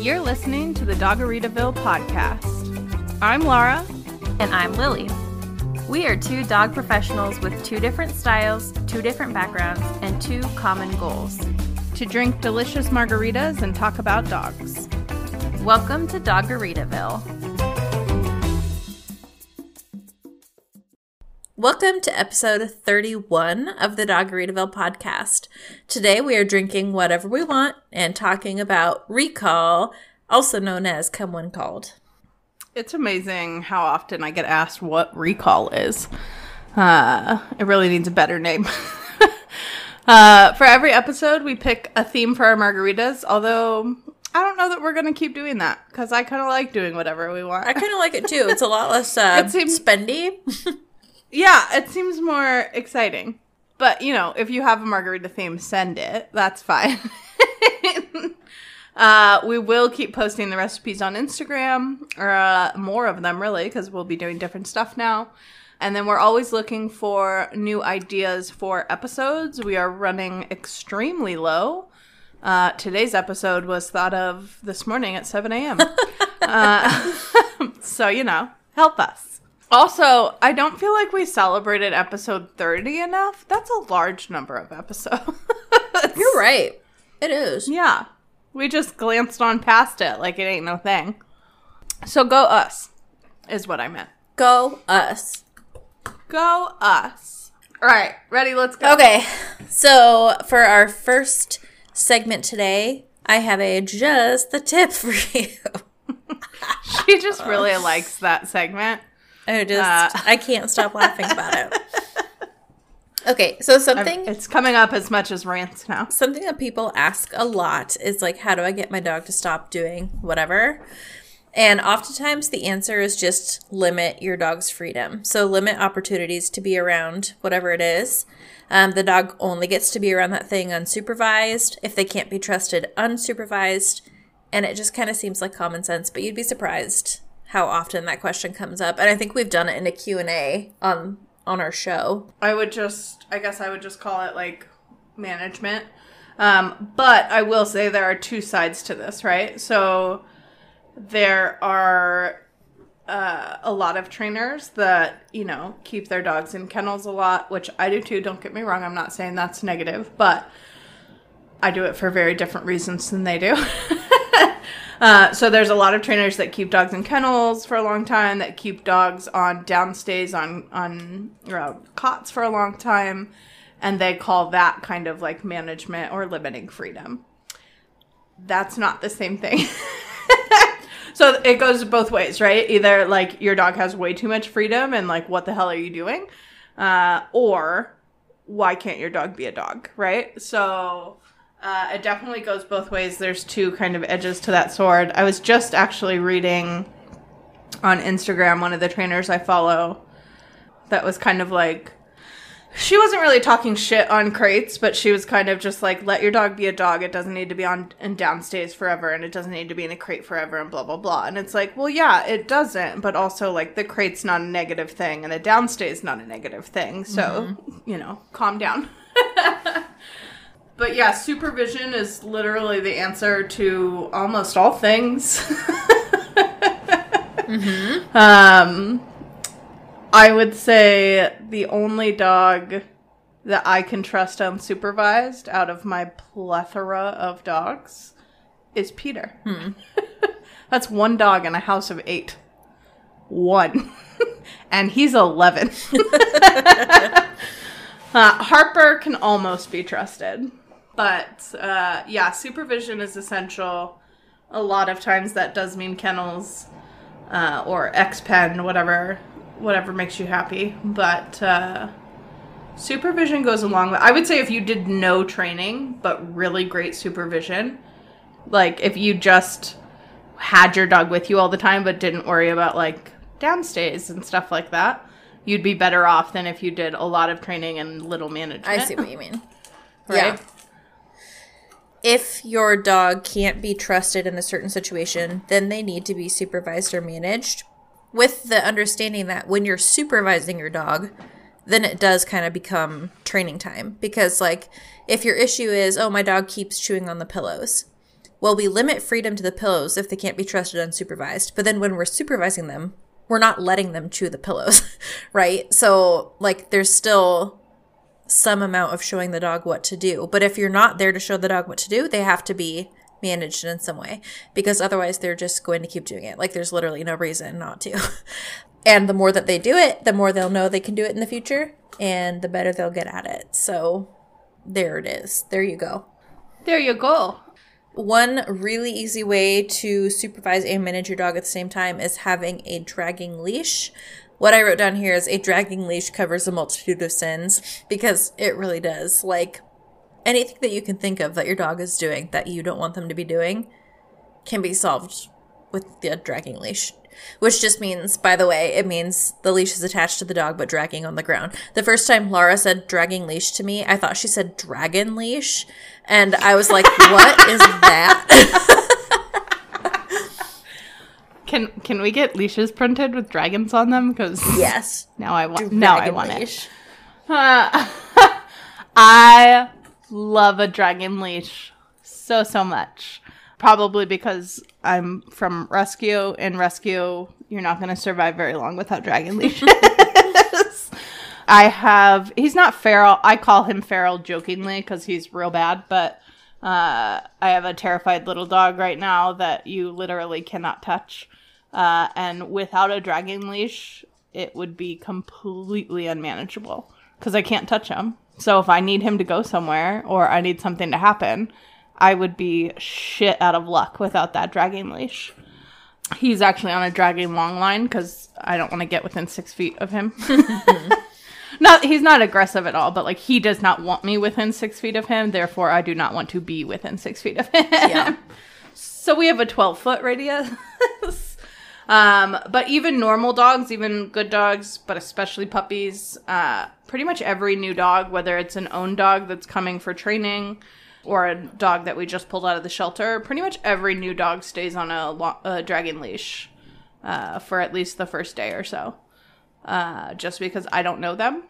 You're listening to the Doggeritaville podcast. I'm Laura. And I'm Lily. We are two dog professionals with two different styles, two different backgrounds, and two common goals to drink delicious margaritas and talk about dogs. Welcome to Doggeritaville. Welcome to episode 31 of the Doggeritaville podcast. Today we are drinking whatever we want and talking about recall, also known as Come When Called. It's amazing how often I get asked what recall is. Uh, it really needs a better name. uh, for every episode, we pick a theme for our margaritas, although I don't know that we're going to keep doing that because I kind of like doing whatever we want. I kind of like it too. It's a lot less uh, it seems- spendy. Yeah, it seems more exciting. But, you know, if you have a margarita theme, send it. That's fine. uh, we will keep posting the recipes on Instagram, or uh, more of them, really, because we'll be doing different stuff now. And then we're always looking for new ideas for episodes. We are running extremely low. Uh, today's episode was thought of this morning at 7 a.m. uh, so, you know, help us. Also, I don't feel like we celebrated episode 30 enough. That's a large number of episodes. You're right. It is. Yeah. We just glanced on past it like it ain't no thing. So go us, is what I meant. Go us. Go us. All right, ready? Let's go. Okay. So for our first segment today, I have a just the tip for you. she just really likes that segment. I just uh, I can't stop laughing about it. Okay, so something it's coming up as much as rants now. Something that people ask a lot is like, how do I get my dog to stop doing whatever? And oftentimes the answer is just limit your dog's freedom. So limit opportunities to be around whatever it is. Um, the dog only gets to be around that thing unsupervised. If they can't be trusted unsupervised, and it just kind of seems like common sense, but you'd be surprised how often that question comes up. And I think we've done it in a Q&A on on our show. I would just I guess I would just call it like management. Um, but I will say there are two sides to this, right? So there are uh, a lot of trainers that you know keep their dogs in kennels a lot, which I do too. Don't get me wrong; I'm not saying that's negative, but I do it for very different reasons than they do. Uh, so there's a lot of trainers that keep dogs in kennels for a long time, that keep dogs on downstays on on uh, cots for a long time, and they call that kind of like management or limiting freedom. That's not the same thing. so it goes both ways, right? Either like your dog has way too much freedom and like what the hell are you doing, uh, or why can't your dog be a dog, right? So uh, it definitely goes both ways. There's two kind of edges to that sword. I was just actually reading on Instagram one of the trainers I follow that was kind of like she wasn't really talking shit on crates, but she was kind of just like, let your dog be a dog. It doesn't need to be on and downstays forever, and it doesn't need to be in a crate forever, and blah blah blah. And it's like, well, yeah, it doesn't, but also like the crate's not a negative thing, and a downstay is not a negative thing. So mm-hmm. you know, calm down. But yeah, supervision is literally the answer to almost all things. mm-hmm. Um, I would say the only dog that I can trust unsupervised out of my plethora of dogs is Peter. Hmm. That's one dog in a house of eight. One. and he's 11. uh, Harper can almost be trusted. But uh, yeah, supervision is essential. A lot of times that does mean kennels uh, or X pen, whatever, whatever makes you happy. But uh, supervision goes along with. I would say if you did no training but really great supervision, like if you just had your dog with you all the time but didn't worry about like downstays and stuff like that, you'd be better off than if you did a lot of training and little management. I see what you mean. right? Yeah if your dog can't be trusted in a certain situation, then they need to be supervised or managed with the understanding that when you're supervising your dog, then it does kind of become training time because like if your issue is, oh, my dog keeps chewing on the pillows, well, we limit freedom to the pillows if they can't be trusted unsupervised. But then when we're supervising them, we're not letting them chew the pillows, right? So, like, there's still some amount of showing the dog what to do. But if you're not there to show the dog what to do, they have to be managed in some way because otherwise they're just going to keep doing it. Like, there's literally no reason not to. and the more that they do it, the more they'll know they can do it in the future and the better they'll get at it. So, there it is. There you go. There you go. One really easy way to supervise and manage your dog at the same time is having a dragging leash. What I wrote down here is a dragging leash covers a multitude of sins because it really does. Like anything that you can think of that your dog is doing that you don't want them to be doing can be solved with the dragging leash. Which just means, by the way, it means the leash is attached to the dog but dragging on the ground. The first time Laura said dragging leash to me, I thought she said dragon leash. And I was like, what is that? Can can we get leashes printed with dragons on them? Because yes. now I want now I want leash. it. Uh, I love a dragon leash so so much. Probably because I'm from rescue. In rescue, you're not going to survive very long without dragon leashes. I have. He's not feral. I call him feral jokingly because he's real bad. But uh, I have a terrified little dog right now that you literally cannot touch. Uh, and without a dragging leash, it would be completely unmanageable because I can't touch him. So if I need him to go somewhere or I need something to happen, I would be shit out of luck without that dragging leash. He's actually on a dragging long line because I don't want to get within six feet of him. not he's not aggressive at all, but like he does not want me within six feet of him. Therefore, I do not want to be within six feet of him. Yeah. So we have a 12 foot radius. Um, but even normal dogs, even good dogs, but especially puppies, uh, pretty much every new dog, whether it's an own dog that's coming for training or a dog that we just pulled out of the shelter, pretty much every new dog stays on a, lo- a dragon leash uh, for at least the first day or so. Uh, just because I don't know them.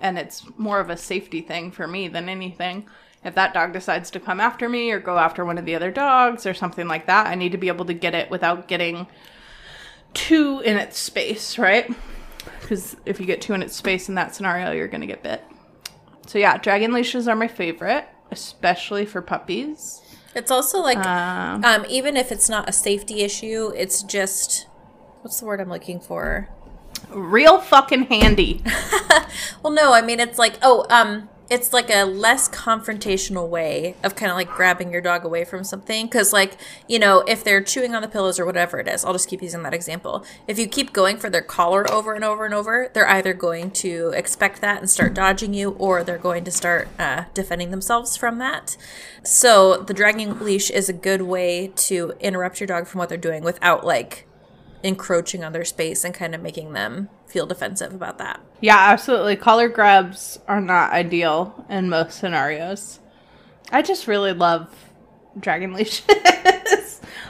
And it's more of a safety thing for me than anything. If that dog decides to come after me or go after one of the other dogs or something like that, I need to be able to get it without getting too in its space, right? Because if you get too in its space in that scenario, you're going to get bit. So, yeah, dragon leashes are my favorite, especially for puppies. It's also like, Um, um, even if it's not a safety issue, it's just, what's the word I'm looking for? real fucking handy. Well, no, I mean, it's like, oh, um, it's like a less confrontational way of kind of like grabbing your dog away from something. Cause, like, you know, if they're chewing on the pillows or whatever it is, I'll just keep using that example. If you keep going for their collar over and over and over, they're either going to expect that and start dodging you, or they're going to start uh, defending themselves from that. So, the dragging leash is a good way to interrupt your dog from what they're doing without like encroaching on their space and kind of making them feel defensive about that. Yeah, absolutely. Collar grabs are not ideal in most scenarios. I just really love dragon leashes.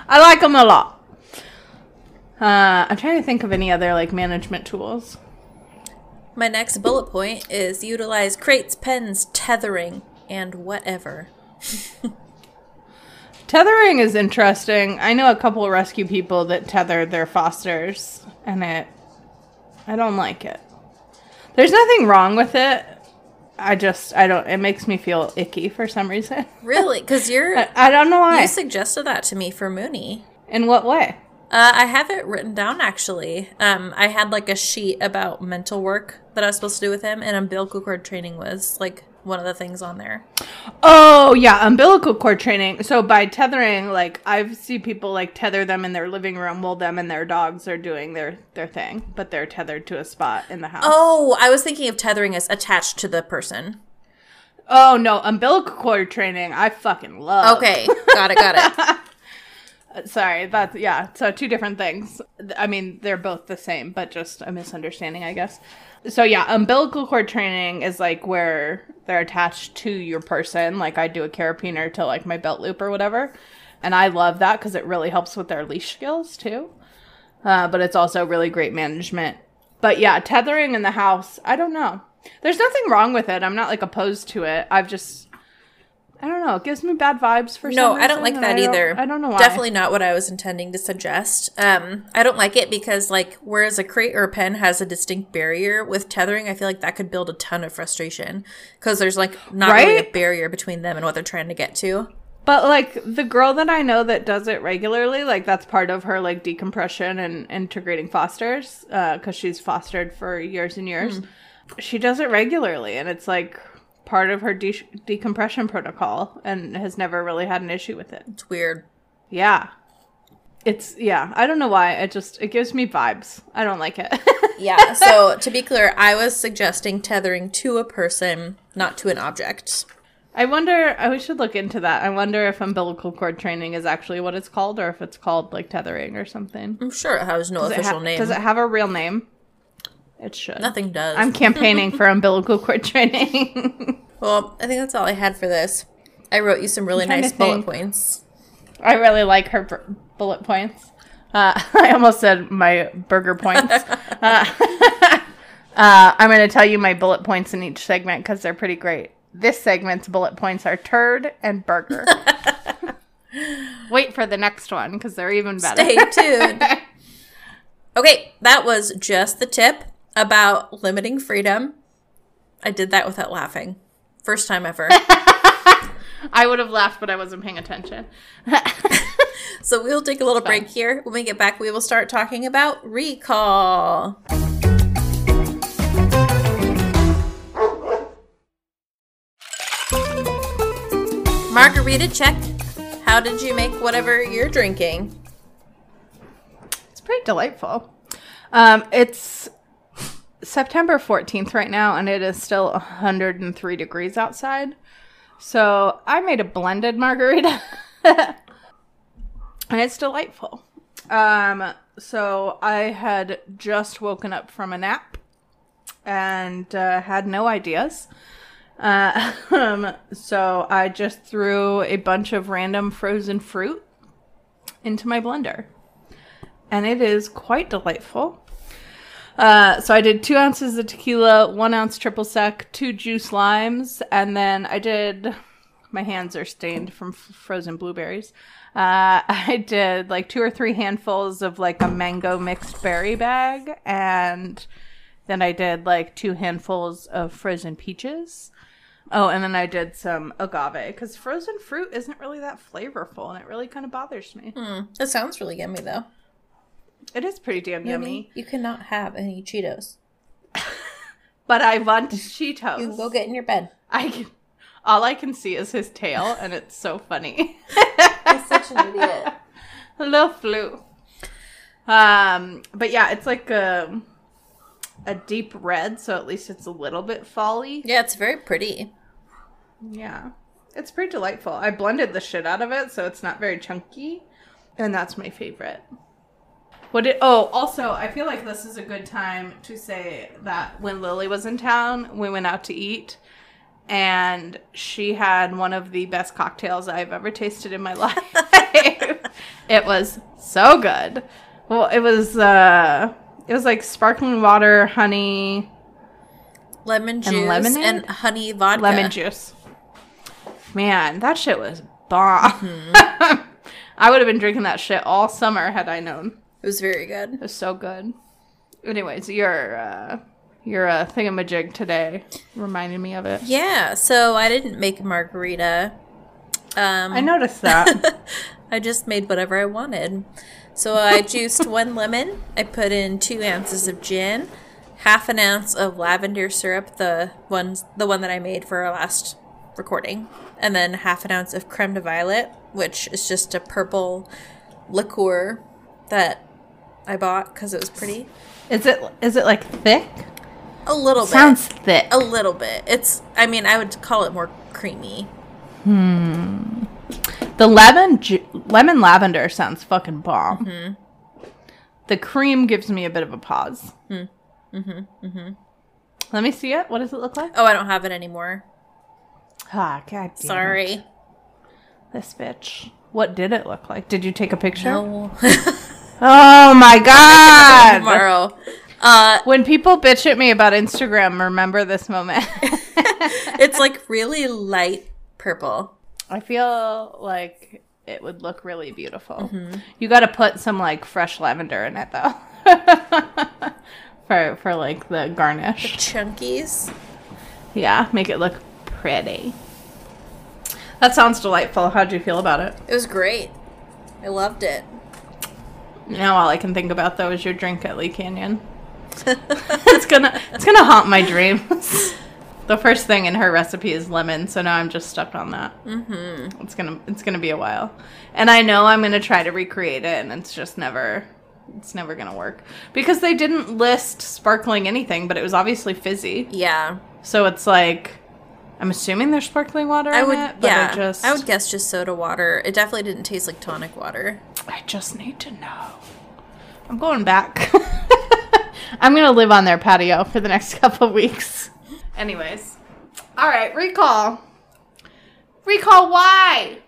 I like them a lot. Uh, I'm trying to think of any other like management tools. My next bullet point is utilize crates, pens, tethering, and whatever. Tethering is interesting. I know a couple of rescue people that tether their fosters, and it, I don't like it. There's nothing wrong with it. I just, I don't. It makes me feel icky for some reason. Really? Because you're I, I don't know why. you suggested that to me for Mooney. In what way? Uh, I have it written down actually. Um, I had like a sheet about mental work that I was supposed to do with him, and umbilical cord training was like one of the things on there. Oh yeah, umbilical cord training. So by tethering, like I've seen people like tether them in their living room while them and their dogs are doing their their thing, but they're tethered to a spot in the house. Oh, I was thinking of tethering as attached to the person. Oh no, umbilical cord training. I fucking love. Okay, got it, got it. Sorry, that's yeah. So two different things. I mean, they're both the same, but just a misunderstanding, I guess. So yeah, umbilical cord training is like where they're attached to your person. Like I do a carabiner to like my belt loop or whatever, and I love that because it really helps with their leash skills too. Uh, but it's also really great management. But yeah, tethering in the house, I don't know. There's nothing wrong with it. I'm not like opposed to it. I've just I don't know. It gives me bad vibes for sure No, I don't like that I don't- either. I don't know why. Definitely not what I was intending to suggest. Um, I don't like it because, like, whereas a crate or a pen has a distinct barrier, with tethering, I feel like that could build a ton of frustration because there's like not really a barrier between them and what they're trying to get to. But like the girl that I know that does it regularly, like that's part of her like decompression and integrating fosters, because she's fostered for years and years. She does it regularly, and it's like part of her de- decompression protocol, and has never really had an issue with it. It's weird. Yeah, it's yeah. I don't know why. It just it gives me vibes. I don't like it. Yeah. so to be clear, I was suggesting tethering to a person, not to an object. I wonder. I we should look into that. I wonder if umbilical cord training is actually what it's called, or if it's called like tethering or something. I'm sure it has no Does official ha- name. does it have a real name? It should. Nothing does. I'm campaigning for umbilical cord training. well, I think that's all I had for this. I wrote you some really nice bullet points. I really like her bur- bullet points. Uh, I almost said my burger points. uh, uh, I'm going to tell you my bullet points in each segment because they're pretty great. This segment's bullet points are turd and burger. Wait for the next one because they're even better. Stay tuned. Okay, that was just the tip about limiting freedom. I did that without laughing. First time ever. I would have laughed, but I wasn't paying attention. so we'll take a little break here. When we get back, we will start talking about recall. Margarita check. How did you make whatever you're drinking? It's pretty delightful. Um, it's September 14th right now, and it is still 103 degrees outside. So I made a blended margarita, and it's delightful. Um, so I had just woken up from a nap and uh, had no ideas. Uh, um, so I just threw a bunch of random frozen fruit into my blender and it is quite delightful. Uh, so I did two ounces of tequila, one ounce triple sec, two juice limes, and then I did. My hands are stained from f- frozen blueberries. Uh, I did like two or three handfuls of like a mango mixed berry bag, and then I did like two handfuls of frozen peaches. Oh, and then I did some agave because frozen fruit isn't really that flavorful, and it really kind of bothers me. That sounds really yummy, though. It is pretty damn yummy. You cannot have any Cheetos. But I want Cheetos. You can go get in your bed. I can, all I can see is his tail, and it's so funny. You're such an idiot. Hello, flu. Um, but yeah, it's like a a deep red, so at least it's a little bit folly. Yeah, it's very pretty. Yeah, it's pretty delightful. I blended the shit out of it, so it's not very chunky, and that's my favorite. What did? Oh, also, I feel like this is a good time to say that when Lily was in town, we went out to eat, and she had one of the best cocktails I've ever tasted in my life. it was so good. Well, it was uh, it was like sparkling water, honey, Lemon juice and, lemonade? honey vodka. lemon juice. Man, that shit was bomb. Mm-hmm. I would have been drinking that shit all summer had I known. It was very good. It was so good. Anyways, your uh, your uh, thingamajig today reminded me of it. Yeah, so I didn't make a margarita. Um, I noticed that. I just made whatever I wanted. So I juiced one lemon. I put in two ounces of gin, half an ounce of lavender syrup, the ones the one that I made for our last recording, and then half an ounce of creme de violette, which is just a purple liqueur that I bought because it was pretty. is it is it like thick? A little bit. Sounds thick. a little bit. It's. I mean, I would call it more creamy. Hmm. The lemon ju- lemon lavender sounds fucking bomb. Mm-hmm. The cream gives me a bit of a pause. Mm-hmm. Mm-hmm. Let me see it. What does it look like? Oh, I don't have it anymore. Ah, god damn it. Sorry. This bitch. What did it look like? Did you take a picture? No. Oh my god! Tomorrow. Uh, when people bitch at me about Instagram, remember this moment. it's like really light purple. I feel like it would look really beautiful. You got to put some like fresh lavender in it though. for for like the garnish. Chunkies. Yeah, make it look pretty. That sounds delightful. How'd you feel about it? It was great. I loved it. Now all I can think about though is your drink at Lee Canyon. it's gonna it's gonna haunt my dreams. the first thing in her recipe is lemon, so now I'm just stuck on that. Mm-hmm. It's gonna it's gonna be a while, and I know I'm gonna try to recreate it, and it's just never it's never gonna work because they didn't list sparkling anything, but it was obviously fizzy. Yeah. So it's like I'm assuming there's sparkling water I in would it, yeah. I just I would guess just soda water. It definitely didn't taste like tonic water. I just need to know. I'm going back. I'm gonna live on their patio for the next couple of weeks. Anyways, all right. Recall. Recall. Why?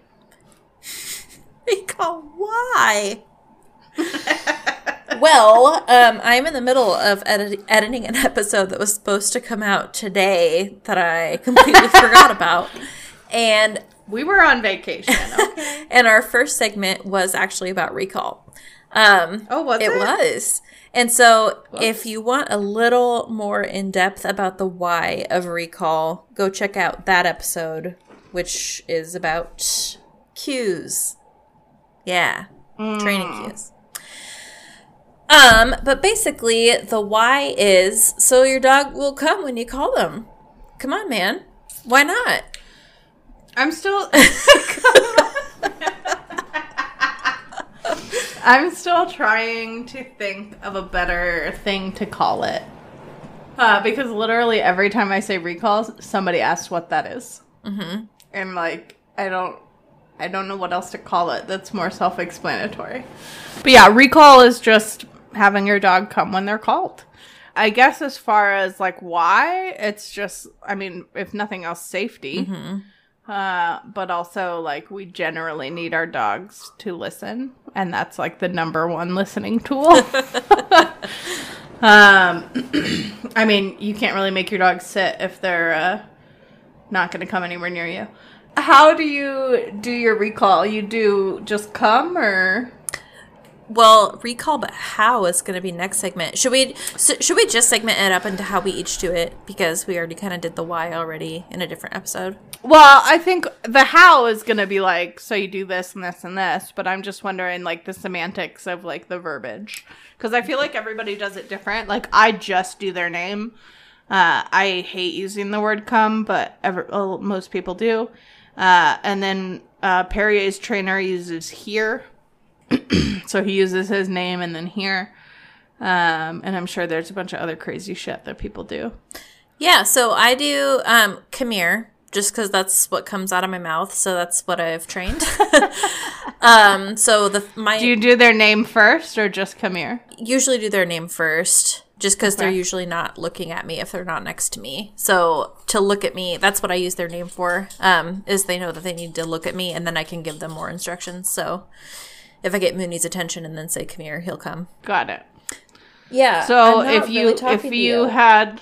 Recall why? well, um, I'm in the middle of edit- editing an episode that was supposed to come out today that I completely forgot about. And We were on vacation. Okay. and our first segment was actually about recall. Um, Oh, was it it? was. And so, if you want a little more in depth about the why of recall, go check out that episode, which is about cues. Yeah, training cues. Um, but basically, the why is so your dog will come when you call them. Come on, man. Why not? I'm still. I'm still trying to think of a better thing to call it. Uh, because literally every time I say recalls, somebody asks what that is. Mm-hmm. And like, I don't, I don't know what else to call it. That's more self-explanatory. But yeah, recall is just having your dog come when they're called. I guess as far as like why, it's just, I mean, if nothing else, safety. Uh, but also like we generally need our dogs to listen, and that's like the number one listening tool. um, I mean, you can't really make your dog sit if they're uh, not going to come anywhere near you. How do you do your recall? You do just come or Well, recall, but how is going to be next segment? Should we so, should we just segment it up into how we each do it because we already kind of did the why already in a different episode. Well, I think the how is going to be like, so you do this and this and this, but I'm just wondering, like, the semantics of, like, the verbiage. Because I feel like everybody does it different. Like, I just do their name. Uh, I hate using the word come, but ever, most people do. Uh, and then uh, Perrier's trainer uses here. so he uses his name and then here. Um, and I'm sure there's a bunch of other crazy shit that people do. Yeah, so I do um, come here just because that's what comes out of my mouth. So that's what I've trained. um, so the my Do you do their name first or just come here? usually do their name first just because they're usually not looking at me if they're not next to me so to look at me that's what i use their name for um, is they know that they need to look at me and then i can give them more instructions so if i get mooney's attention and then say come here he'll come. Got it. yeah So if you if you had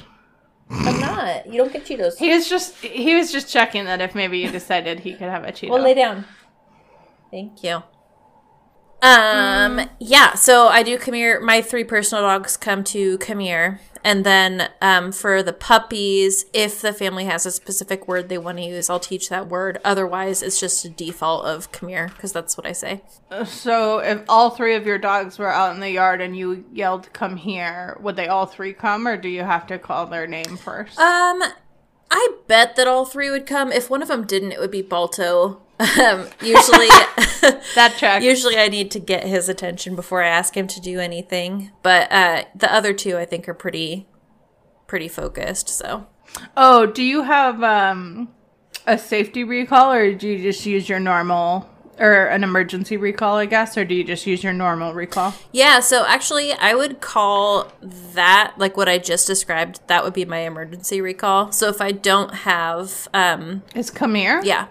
i'm not. You don't get cheetos. He was just he was just checking that if maybe you decided he could have a Cheeto. well lay down. Thank you. Um yeah so i do come here. My three personal dogs come to come here and then um, for the puppies if the family has a specific word they want to use i'll teach that word. Otherwise it's just a default of come here because that's what i say. So if all three of your dogs were out in the yard and you yelled "come here," would they all three come, or do you have to call their name first? um i bet that all three would come. If one of them didn't it would be balto um usually that. Usually, I need to get his attention before I ask him to do anything. But uh, the other two, I think, are pretty, pretty focused. So oh, do you have um a safety recall, or do you just use your normal or an emergency recall? I guess, or do you just use your normal recall? yeah. So actually, I would call that like what I just described. That would be my emergency recall. So if I don't have, um, Is come here? yeah.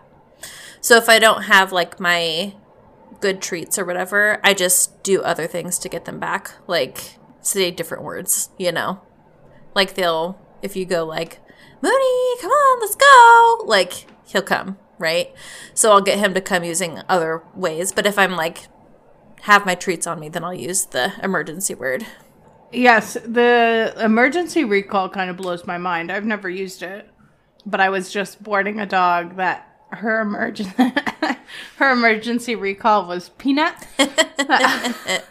So if I don't have like my good treats or whatever, I just do other things to get them back. Like say different words, you know. Like they'll if you go like, Mooney, come on, let's go. Like he'll come. right? So I'll get him to come using other ways. But if I'm like have my treats on me, then I'll use the emergency word. Yes, the emergency recall kind of blows my mind. I've never used it, but I was just boarding a dog that her emergen her emergency recall was peanut.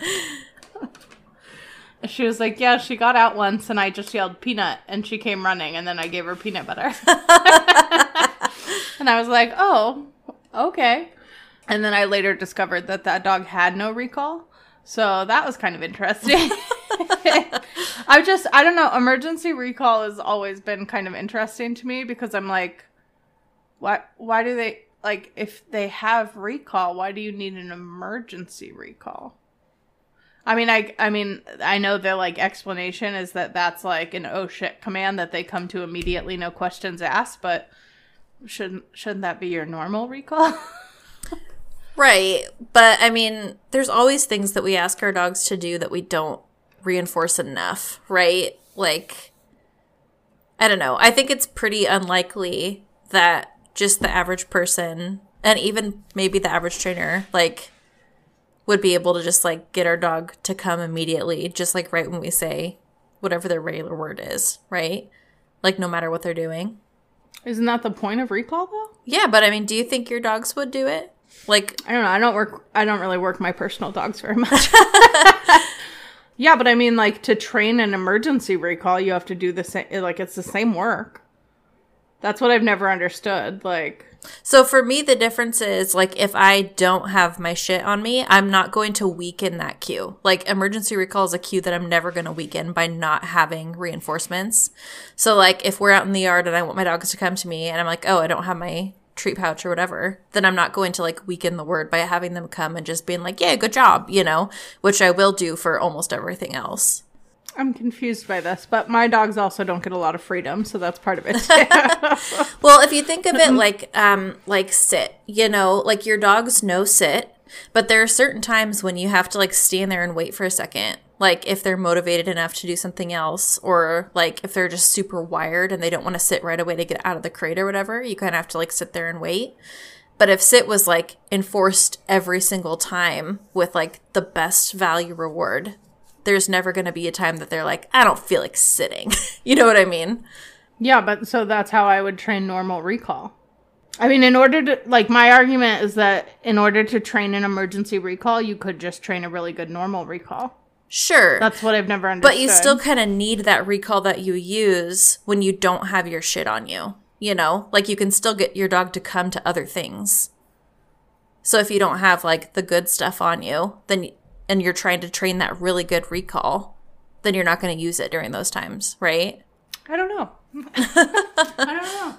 she was like, "Yeah, she got out once, and I just yelled peanut, and she came running, and then I gave her peanut butter." and I was like, "Oh, okay." And then I later discovered that that dog had no recall. So that was kind of interesting. I just, I don't know. Emergency recall has always been kind of interesting to me because I'm like, why, why do they, like, if they have recall, why do you need an emergency recall? I mean, I, I mean, I know the like explanation is that that's like an oh shit command that they come to immediately, no questions asked. But shouldn't shouldn't that be your normal recall? Right. But I mean, there's always things that we ask our dogs to do that we don't reinforce enough, right? Like, I don't know. I think it's pretty unlikely that just the average person and even maybe the average trainer, like, would be able to just like get our dog to come immediately, just like right when we say whatever their regular word is, right? Like, no matter what they're doing. Isn't that the point of recall though? Yeah, but I mean, do you think your dogs would do it? Like, I don't know. I don't work. I don't really work my personal dogs very much. yeah, but I mean, like to train an emergency recall, you have to do the same. Like it's the same work. That's what I've never understood. Like, So for me, the difference is like if I don't have my shit on me, I'm not going to weaken that cue. Like emergency recall is a cue that I'm never going to weaken by not having reinforcements. So like if we're out in the yard and I want my dogs to come to me and I'm like, oh, I don't have my treat pouch or whatever, then I'm not going to like weaken the word by having them come and just being like, yeah, good job, you know, which I will do for almost everything else. I'm confused by this, but my dogs also don't get a lot of freedom, so that's part of it. Well, if you think of it like um like sit, you know, like your dogs know sit, but there are certain times when you have to like stand there and wait for a second. Like if they're motivated enough to do something else or like if they're just super wired and they don't want to sit right away to get out of the crate or whatever, you kind of have to like sit there and wait. But if sit was like enforced every single time with like the best value reward, there's never going to be a time that they're like, I don't feel like sitting. you know what I mean? yeah, but so that's how I would train normal recall. I mean, in order to like, my argument is that in order to train an emergency recall, you could just train a really good normal recall. Sure. That's what I've never understood. But you still kind of need that recall that you use when you don't have your shit on you. You know, like you can still get your dog to come to other things. So if you don't have like the good stuff on you, then and you're trying to train that really good recall, then you're not going to use it during those times, right? I don't know. I don't know.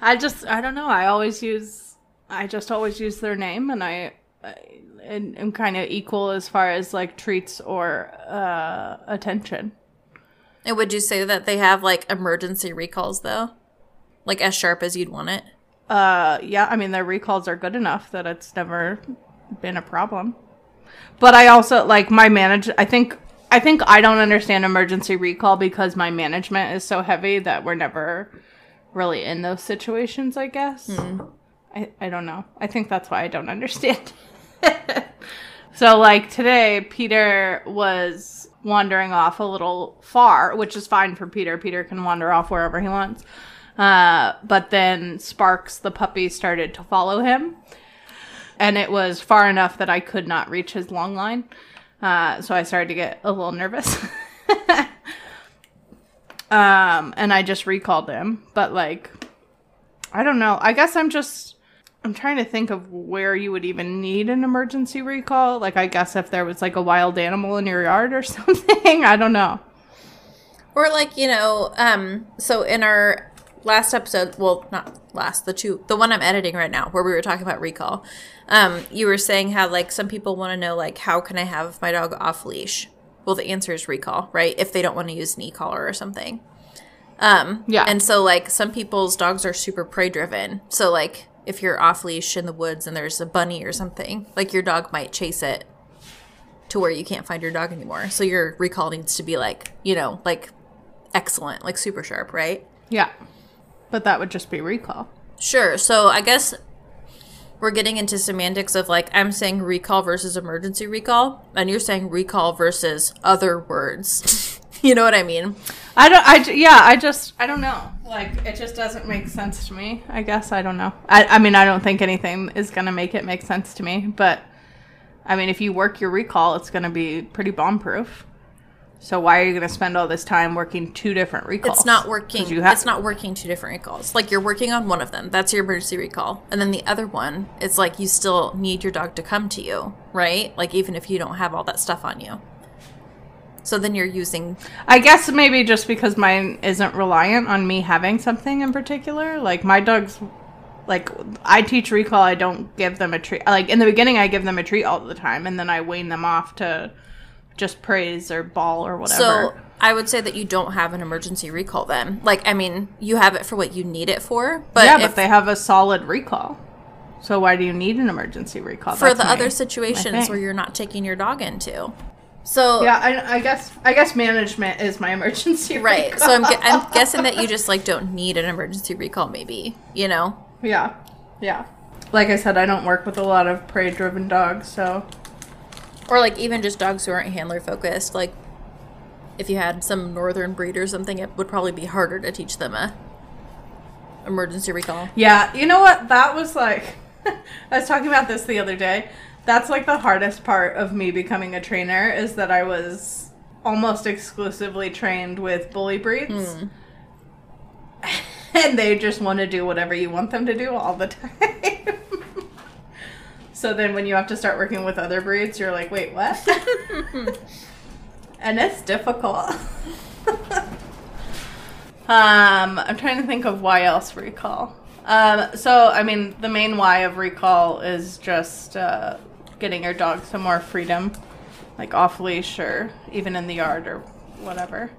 I just I don't know. I always use I just always use their name, and I, I and am kind of equal as far as like treats or uh, attention. And would you say that they have like emergency recalls though? Like as sharp as you'd want it? Uh, yeah, I mean their recalls are good enough that it's never been a problem. But I also like my manage. I think I think I don't understand emergency recall because my management is so heavy that we're never really in those situations. I guess. I I don't know. I think that's why I don't understand. so like today, Peter was wandering off a little far, which is fine for Peter. Peter can wander off wherever he wants. Uh, but then Sparks, the puppy, started to follow him and it was far enough that I could not reach his long line. Uh, so I started to get a little nervous. um, and I just recalled him. But like, I don't know. I guess I'm just. I'm trying to think of where you would even need an emergency recall. Like, I guess if there was like a wild animal in your yard or something. I don't know. Or like, you know, um, so in our last episode, well, not last, the two, the one I'm editing right now, where we were talking about recall, um, you were saying how like some people want to know like how can I have my dog off leash? Well, the answer is recall, right? If they don't want to use an e-collar or something. Um, Yeah. And so like some people's dogs are super prey driven. So like if you're off leash in the woods and there's a bunny or something, like your dog might chase it to where you can't find your dog anymore. So your recall needs to be like, you know, like excellent, like super sharp, right? Yeah. But that would just be recall. Sure. So I guess we're getting into semantics of like I'm saying recall versus emergency recall, and you're saying recall versus other words. you know what I mean? I don't. I yeah. I just. I don't know. Like it just doesn't make sense to me. I guess I don't know. I. I mean, I don't think anything is gonna make it make sense to me. But I mean, if you work your recall, it's gonna be pretty bomb proof. So why are you gonna spend all this time working two different recalls? It's not working. You have. it's not working two different recalls. Like you're working on one of them. That's your emergency recall. And then the other one, it's like you still need your dog to come to you, right? Like even if you don't have all that stuff on you. So then you're using I guess maybe just because mine isn't reliant on me having something in particular. Like my dogs, like I teach recall. I don't give them a treat. Like in the beginning, I give them a treat all the time, and then I wean them off to just praise or ball or whatever. So I would say that you don't have an emergency recall then. Like I mean, you have it for what you need it for, but yeah, if but they have a solid recall. So why do you need an emergency recall? for That's the my- other situations where you're not taking your dog into. So Yeah, I, I guess I guess management is my emergency right. recall. So I'm, I'm guessing that you just like don't need an emergency recall maybe, you know. yeah, yeah. Like I said, I don't work with a lot of prey-driven dogs, so Or like even just dogs who aren't handler focused, like if you had some northern breed or something, it would probably be harder to teach them a emergency recall. Yeah, you know what? That was like, I was talking about this the other day. That's like the hardest part of me becoming a trainer is that I was almost exclusively trained with bully breeds. Hmm. And they just want to do whatever you want them to do all the time. So then when you have to start working with other breeds, you're like, wait, what? and it's difficult. Um, I'm trying to think of why else recall. Um, so I mean, the main why of recall is just uh, getting your dog some more freedom, like off leash or even in the yard or whatever.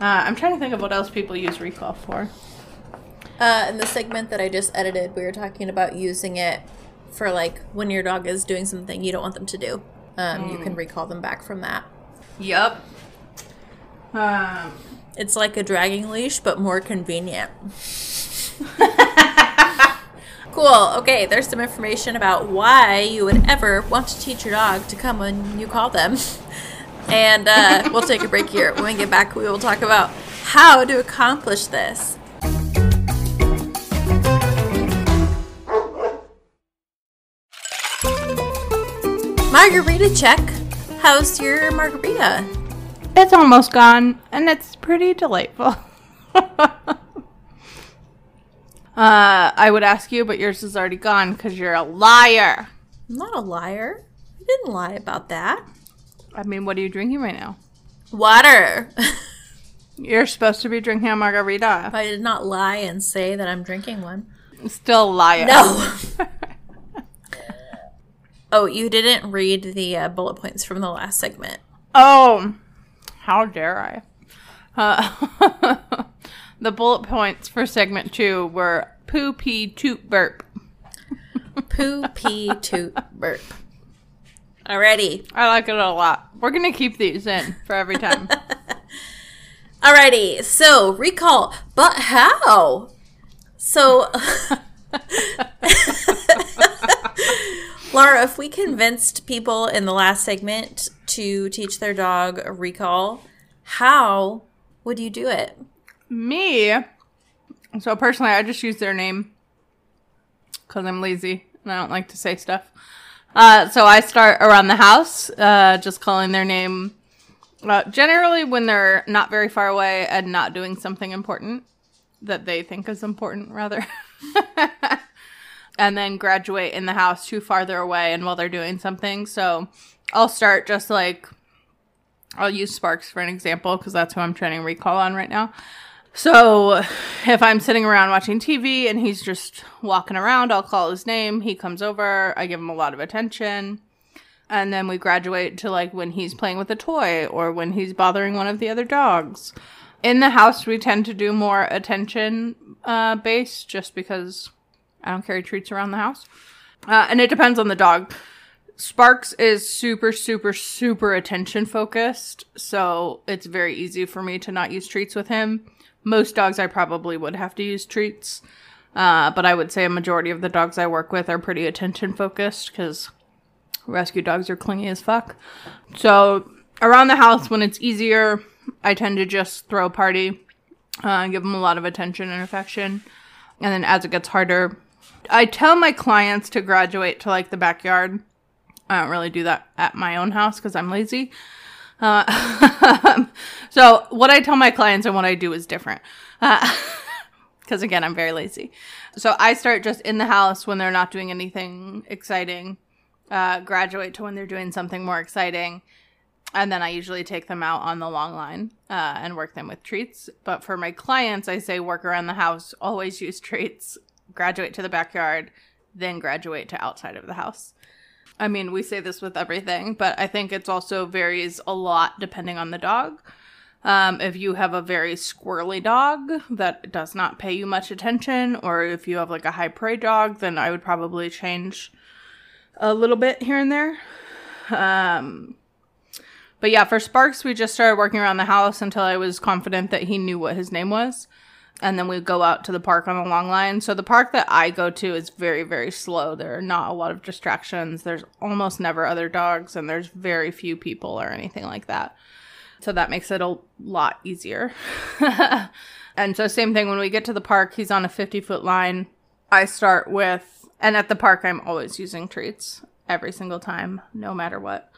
Uh, I'm trying to think of what else people use recall for. Uh, in the segment that I just edited, we were talking about using it for like when your dog is doing something you don't want them to do. Um, You can recall them back from that. Yup. Um, It's like a dragging leash, but more convenient. cool. Okay, there's some information about why you would ever want to teach your dog to come when you call them. And uh, we'll take a break here. When we get back, we will talk about how to accomplish this. Margarita check. How's your margarita? it's almost gone, and it's pretty delightful. uh, I would ask you, but yours is already gone because you're a liar. I'm not a liar. I didn't lie about that. I mean, what are you drinking right now? Water. You're supposed to be drinking a margarita. I did not lie and say that I'm drinking one. Still a liar. No. oh, you didn't read the uh, bullet points from the last segment. oh, how dare I? Uh, the bullet points for segment two were poo, pee, toot, burp. Poo, pee, toot, burp. Alrighty. I like it a lot. We're gonna keep these in for every time. Alrighty. So, recall. But how? So, Laura, if we convinced people in the last segment to teach their dog a recall, how would you do it? Me. So personally, I just use their name because I'm lazy and I don't like to say stuff. Uh, so I start around the house, uh, just calling their name. Uh, generally, when they're not very far away and not doing something important that they think is important, rather. and then graduate in the house to farther away and while they're doing something. So I'll start just like I'll use Sparks for an example because that's who I'm training recall on right now. So if I'm sitting around watching TV and he's just walking around, I'll call his name. He comes over. I give him a lot of attention. And then we graduate to like when he's playing with a toy or when he's bothering one of the other dogs. In the house, we tend to do more attention uh, based just because I don't carry treats around the house. Uh, and it depends on the dog. Sparks is super, super, super attention focused, so it's very easy for me to not use treats with him. Most dogs, I probably would have to use treats. Uh, but I would say a majority of the dogs I work with are pretty attention focused because rescue dogs are clingy as fuck. So around the house, when it's easier, I tend to just throw a party, uh, give them a lot of attention and affection. And then as it gets harder, I tell my clients to graduate to like the backyard. I don't really do that at my own house because I'm lazy. Uh, so what I tell my clients and what I do is different. Because uh, again, I'm very lazy. So I start just in the house when they're not doing anything exciting. Uh, graduate to when they're doing something more exciting. And then I usually take them out on the long line uh, and work them with treats. But for my clients, I say work around the house, always use treats, graduate to the backyard, then graduate to outside of the house. I mean, we say this with everything, but I think it's also varies a lot depending on the dog. Um, if you have a very squirrely dog that does not pay you much attention, or if you have like a high prey dog, then I would probably change a little bit here and there. Um, but yeah, for Sparks, we just started working around the house until I was confident that he knew what his name was and then we go out to the park on the long line. So the park that I go to is very very slow. There are not a lot of distractions. There's almost never other dogs and there's very few people or anything like that. So that makes it a lot easier. and so same thing when we get to the park, he's on a 50 foot line. I start with and at the park I'm always using treats every single time no matter what.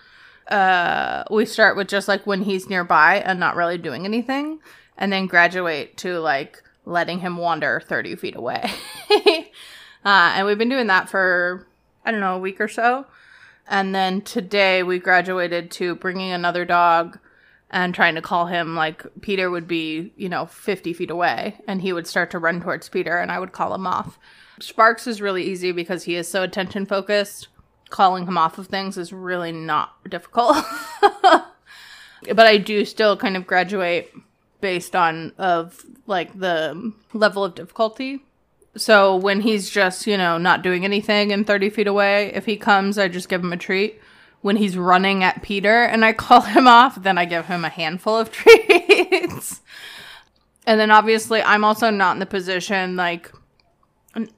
Uh we start with just like when he's nearby and not really doing anything and then graduate to like letting him wander 30 feet away. uh, and we've been doing that for, I don't know, a week or so. And then today we graduated to bringing another dog and trying to call him like Peter would be, you know, 50 feet away and he would start to run towards Peter and I would call him off. Sparks is really easy because he is so attention focused. Calling him off of things is really not difficult. but I do still kind of graduate based on of like the level of difficulty. So when he's just, you know, not doing anything and 30 feet away, if he comes, I just give him a treat. When he's running at Peter and I call him off, then I give him a handful of treats. and then obviously, I'm also not in the position, like,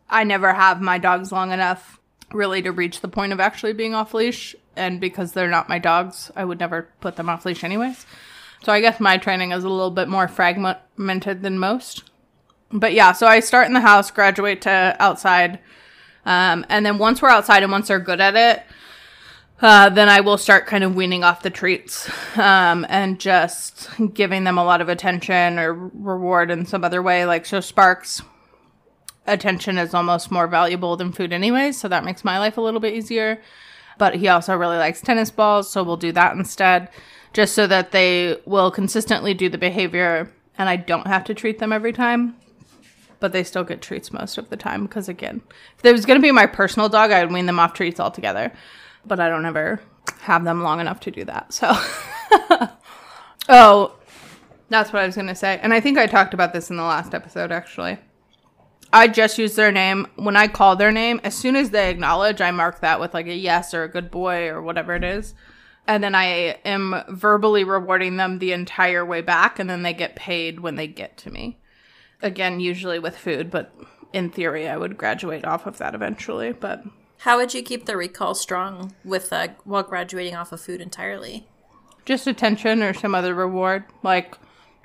I never have my dogs long enough really to reach the point of actually being off leash. And because they're not my dogs, I would never put them off leash anyways. So I guess my training is a little bit more fragmented than most. But yeah, so I start in the house, graduate to outside. Um, and then once we're outside and once they're good at it, uh, then I will start kind of weaning off the treats um, and just giving them a lot of attention or reward in some other way. Like, so Sparks, attention is almost more valuable than food, anyway. So that makes my life a little bit easier. But he also really likes tennis balls, so we'll do that instead just so that they will consistently do the behavior and I don't have to treat them every time. But they still get treats most of the time because, again, if there was going to be my personal dog, I would wean them off treats altogether. But I don't ever have them long enough to do that. So, oh, that's what I was going to say. And I think I talked about this in the last episode, actually. I just use their name. When I call their name, as soon as they acknowledge, I mark that with like a yes or a good boy or whatever it is and then I am verbally rewarding them the entire way back, and then they get paid when they get to me. Again, usually with food, but in theory, I would graduate off of that eventually. But how would you keep the recall strong with uh, while graduating off of food entirely? Just attention or some other reward. Like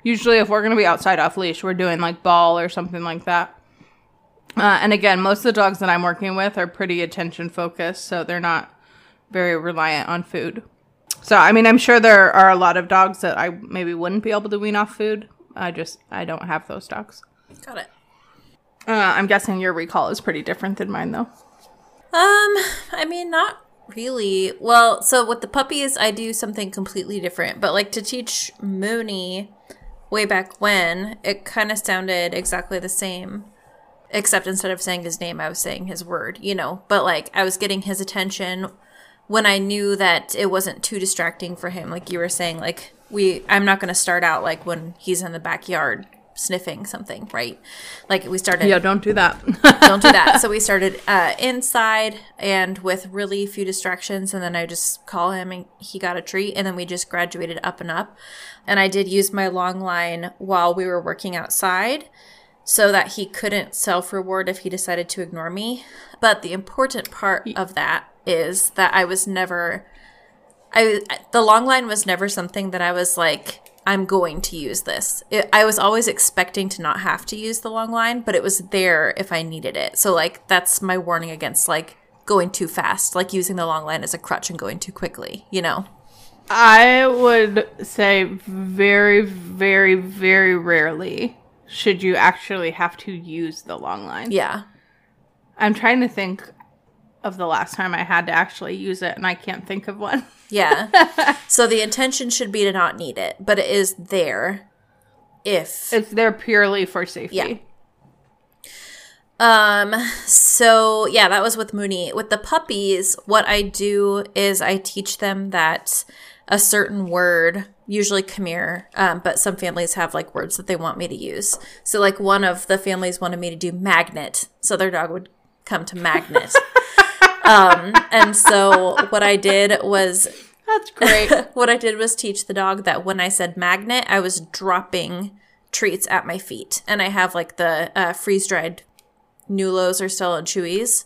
usually, if we're going to be outside off leash, we're doing like ball or something like that. Uh, and again, most of the dogs that I'm working with are pretty attention focused, so they're not very reliant on food. So, I mean, I'm sure there are a lot of dogs that I maybe wouldn't be able to wean off food. I just, I don't have those dogs. Got it. Uh, I'm guessing your recall is pretty different than mine, though. Um, I mean, not really. Well, so with the puppies, I do something completely different. But like to teach Mooney way back when, it kind of sounded exactly the same. Except instead of saying his name, I was saying his word, you know. But like I was getting his attention when I knew that it wasn't too distracting for him, like you were saying, like we, I'm not going to start out like when he's in the backyard sniffing something, right? Like we started. Yeah, don't do that. don't do that. So we started uh, inside and with really few distractions, and then I just call him and he got a treat, and then we just graduated up and up. And I did use my long line while we were working outside so that he couldn't self reward if he decided to ignore me. But the important part of that is that I was never I the long line was never something that I was like I'm going to use this. It, I was always expecting to not have to use the long line, but it was there if I needed it. So like that's my warning against like going too fast, like using the long line as a crutch and going too quickly, you know. I would say very, very, very rarely should you actually have to use the long line. Yeah. I'm trying to think of the last time I had to actually use it, and I can't think of one. Yeah. so the intention should be to not need it, but it is there if It's there purely for safety. Yeah. Um, so yeah, that was with Mooney. With the puppies, what I do is I teach them that a certain word, usually come here, um, but some families have like words that they want me to use. So like one of the families wanted me to do magnet, so their dog would come to magnet. um, and so what I did was That's great. what I did was teach the dog that when I said magnet, I was dropping treats at my feet. And I have like the uh, freeze dried Nulos or Stella and Chewy's.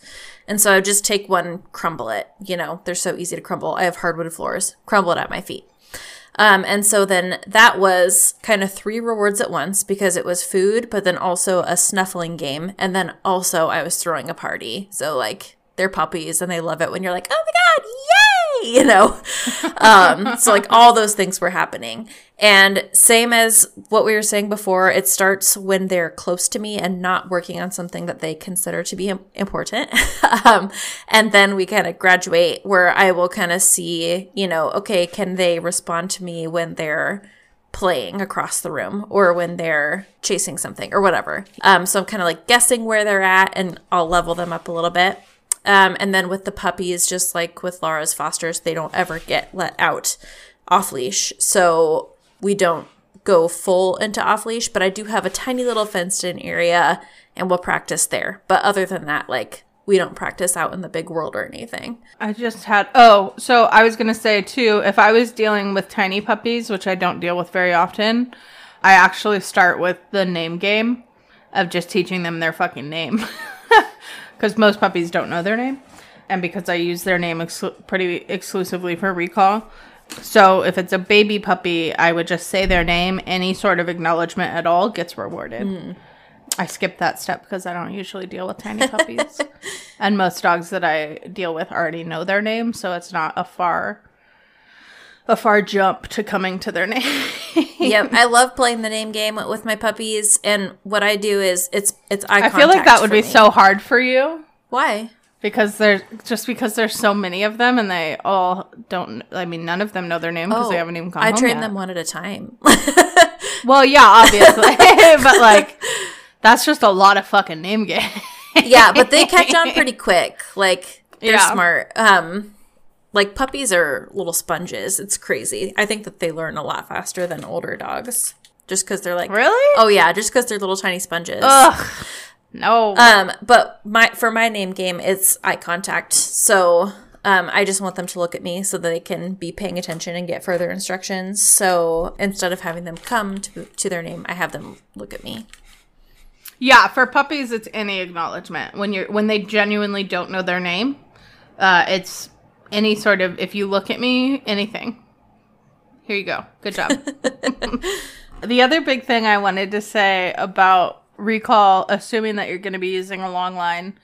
And so I would just take one, crumble it. You know, they're so easy to crumble. I have hardwood floors, crumble it at my feet. Um, and so then that was kind of three rewards at once because it was food, but then also a snuffling game. And then also I was throwing a party. So like they're puppies and they love it when you're like, oh my God, yay! You know? um, so like all those things were happening. And same as what we were saying before, it starts when they're close to me and not working on something that they consider to be important. um, and then we kind of graduate where I will kind of see, you know, okay, can they respond to me when they're playing across the room or when they're chasing something or whatever. Um, so I'm kind of like guessing where they're at and I'll level them up a little bit. Um, and then with the puppies, just like with Laura's fosters, they don't ever get let out off leash. So we don't go full into off leash, but I do have a tiny little fenced in area and we'll practice there. But other than that, like we don't practice out in the big world or anything. I just had. Oh, so I was going to say too, if I was dealing with tiny puppies, which I don't deal with very often, I actually start with the name game of just teaching them their fucking name. Because most puppies don't know their name. And because I use their name exclu- pretty exclusively for recall. So if it's a baby puppy, I would just say their name. Any sort of acknowledgement at all gets rewarded. I skip that step because I don't usually deal with tiny puppies. and most dogs that I deal with already know their name, so it's not a far a far jump to coming to their name. yep, I love playing the name game with my puppies, and what I do is it's it's eye I feel like that would be me. so hard for you Why? because there's just because there's so many of them and they all don't I mean none of them know their name because they haven't even come Oh, I train yet. them one at a time. Well, yeah, obviously. but like that's just a lot of fucking name game. yeah, but they catch on pretty quick. Like they're Yeah. smart. Um like puppies are little sponges. It's crazy. I think that they learn a lot faster than older dogs. Just because they're like Really? Oh yeah, just because they're little tiny sponges. Ugh. No. Um, but my for my name game, it's eye contact. So um, I just want them to look at me so that they can be paying attention and get further instructions. So instead of having them come to to their name, I have them look at me. Yeah, for puppies, it's any acknowledgement when you're when they genuinely don't know their name. Uh, it's any sort of if you look at me, anything. Here you go. Good job. the other big thing I wanted to say about recall, assuming that you're going to be using a long line,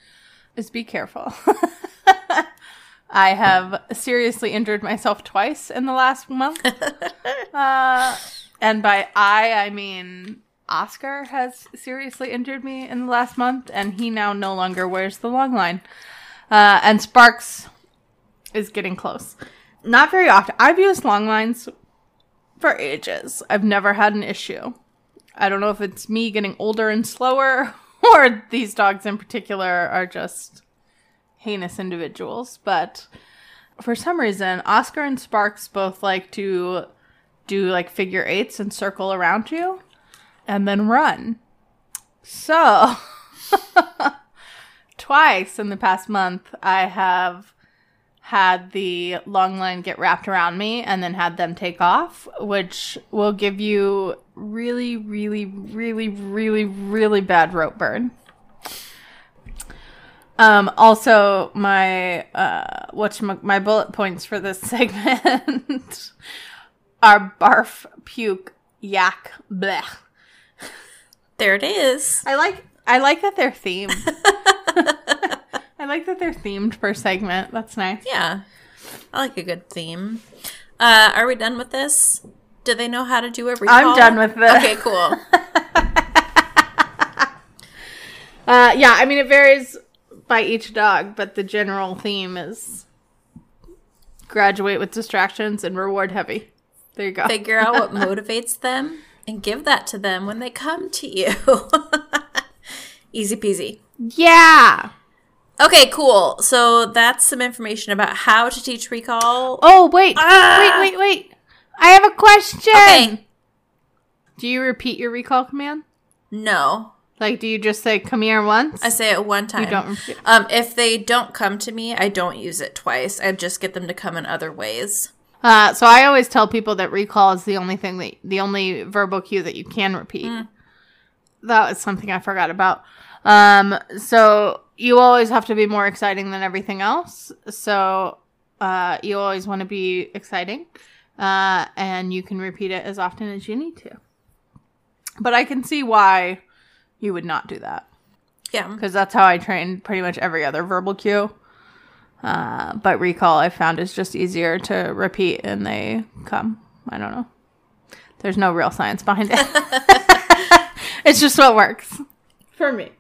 is be careful. I have seriously injured myself twice in the last month. uh, and by I, I mean Oscar has seriously injured me in the last month, and he now no longer wears the long line. Uh, and Sparks is getting close. Not very often. I've used long lines for ages. I've never had an issue. I don't know if it's me getting older and slower, or these dogs in particular are just heinous individuals. But for some reason, Oscar and Sparks both like to do like figure eights and circle around you and then run. So, twice in the past month, I have had the long line get wrapped around me and then had them take off, which will give you really, really, really, really, really bad rope burn. Um, also, my uh, what's my, my bullet points for this segment are barf, puke, yak, bleh. There it is. I like I like that they're themed. I like that they're themed per segment. That's nice. Yeah. I like a good theme. Uh, are we done with this? Do they know how to do a recall? I'm done with this. Okay, cool. Uh, yeah, I mean it varies by each dog, but the general theme is graduate with distractions and reward heavy. There you go. Figure out what motivates them and give that to them when they come to you. Easy peasy. yeah. Okay, cool. So that's some information about how to teach recall. Oh wait, Ah! wait, wait, wait. I have a question. Okay. Do you repeat your recall command? No. Like, do you just say "come here" once? I say it one time. You don't repeat. Um, if they don't come to me, I don't use it twice. I just get them to come in other ways. Uh, so I always tell people that recall is the only thing that the only verbal cue that you can repeat. That was something I forgot about. Um, so you always have to be more exciting than everything else. So uh, you always want to be exciting, uh, and you can repeat it as often as you need to. But I can see why you would not do that Yeah. because that's how I train pretty much every other verbal cue. Uh, but recall I found is just easier to repeat and they come. I don't know. There's no real science behind it. it's just what works for me.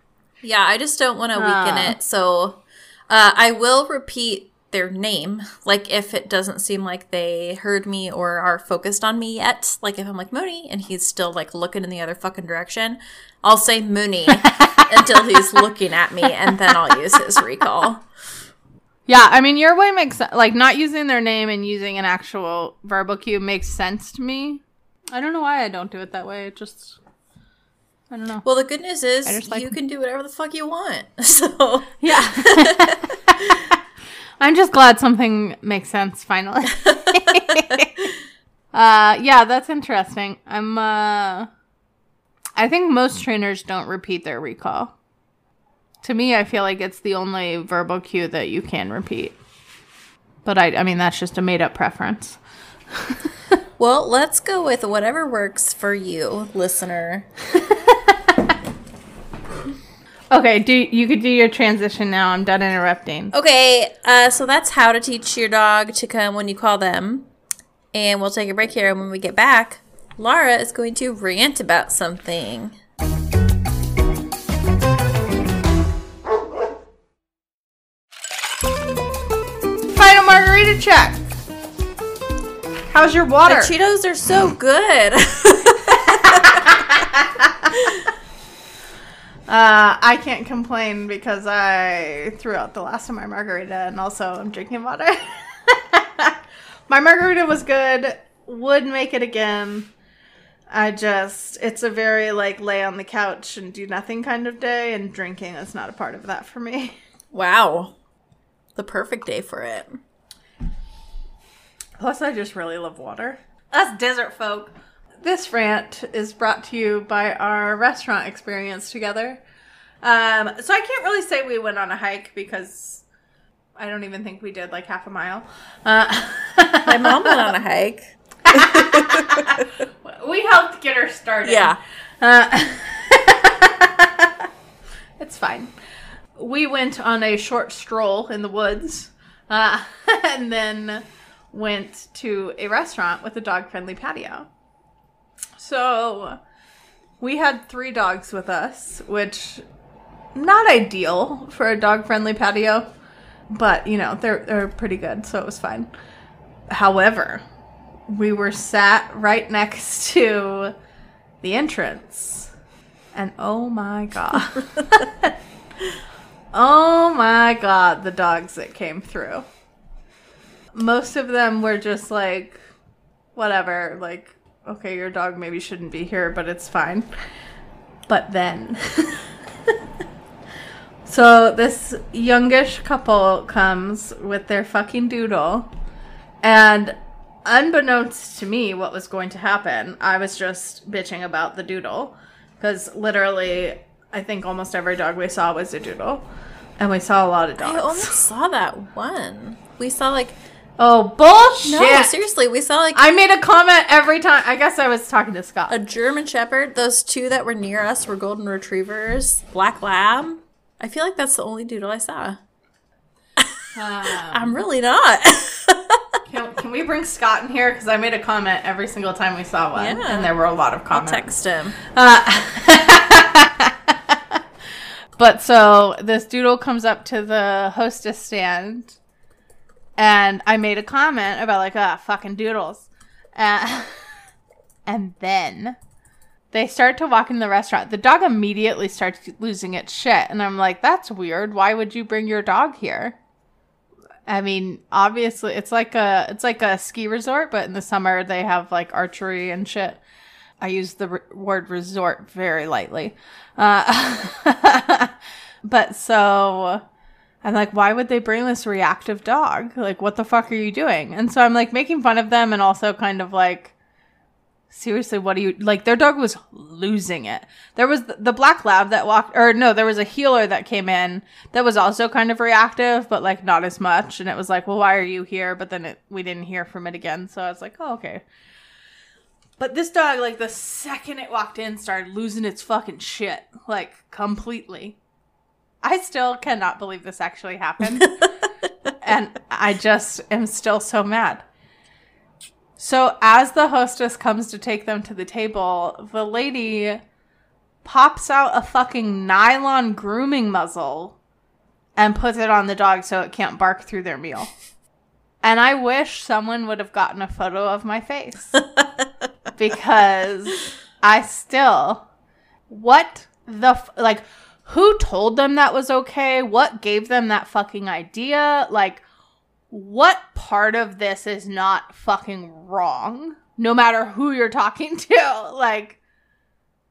Yeah, I just don't want to weaken Ah. it. So uh, I will repeat their name. Like if it doesn't seem like they heard me or are focused on me yet. Like if I'm like Mooney and he's still like looking in the other fucking direction, I'll say Mooney until he's looking at me and then I'll use his recall. Yeah, I mean your way makes like not using their name and using an actual verbal cue makes sense to me. I don't know why I don't do it that way. It just I don't know. Well, the good news is like- you can do whatever the fuck you want. So Yeah. I'm just glad something makes sense finally. uh yeah, that's interesting. I'm uh I think most trainers don't repeat their recall. To me, I feel like it's the only verbal cue that you can repeat. But I I mean that's just a made up preference. Well, let's go with whatever works for you, listener. Okay, do you could do your transition now. I'm done interrupting. Okay, uh, so that's how to teach your dog to come when you call them. And we'll take a break here. And when we get back, Laura is going to rant about something. Final margarita check. How's your water? The Cheetos are so good. Uh, I can't complain because I threw out the last of my margarita and also I'm drinking water. my margarita was good. Would make it again. I just, it's a very like lay on the couch and do nothing kind of day, and drinking is not a part of that for me. wow. The perfect day for it. Plus, I just really love water. Us desert folk. This rant is brought to you by our restaurant experience together. Um, so I can't really say we went on a hike because I don't even think we did like half a mile. Uh, My mom went on a hike. we helped get her started. Yeah. Uh, it's fine. We went on a short stroll in the woods uh, and then went to a restaurant with a dog friendly patio. So we had three dogs with us, which not ideal for a dog friendly patio, but you know, they're they're pretty good, so it was fine. However, we were sat right next to the entrance. And oh my god. oh my god, the dogs that came through. Most of them were just like, whatever, like, okay, your dog maybe shouldn't be here, but it's fine. But then, So this youngish couple comes with their fucking doodle, and unbeknownst to me, what was going to happen, I was just bitching about the doodle because literally, I think almost every dog we saw was a doodle, and we saw a lot of dogs. I only saw that one. We saw like Oh bullshit! no, seriously, we saw like I made a comment every time. I guess I was talking to Scott. a German Shepherd. Those two that were near us were Golden Retrievers, Black Lab. I feel like that's the only doodle I saw. Um, I'm really not. Can, can we bring Scott in here? Because I made a comment every single time we saw one, Yeah. and there were a lot of comments. Text him. Uh, but so this doodle comes up to the hostess stand, and I made a comment about like, ah, fucking doodles, uh, and then they start to walk in the restaurant. The dog immediately starts losing its shit, and I'm like, that's weird. Why would you bring your dog here? I mean, obviously, it's like a it's like a ski resort, but in the summer they have like archery and shit. I use the re- word resort very lightly. Uh, but so I'm like, why would they bring this reactive dog? Like, what the fuck are you doing? And so I'm like making fun of them and also kind of like, seriously, what do you like? Their dog was losing it. There was the, the black lab that walked, or no, there was a heeler that came in that was also kind of reactive, but like not as much. And it was like, well, why are you here? But then it, we didn't hear from it again. So I was like, oh, okay. But this dog, like the second it walked in, started losing its fucking shit, like completely. I still cannot believe this actually happened. and I just am still so mad. So, as the hostess comes to take them to the table, the lady pops out a fucking nylon grooming muzzle and puts it on the dog so it can't bark through their meal. And I wish someone would have gotten a photo of my face because I still, what the, f- like, who told them that was okay? What gave them that fucking idea? Like, what part of this is not fucking wrong? No matter who you're talking to. Like,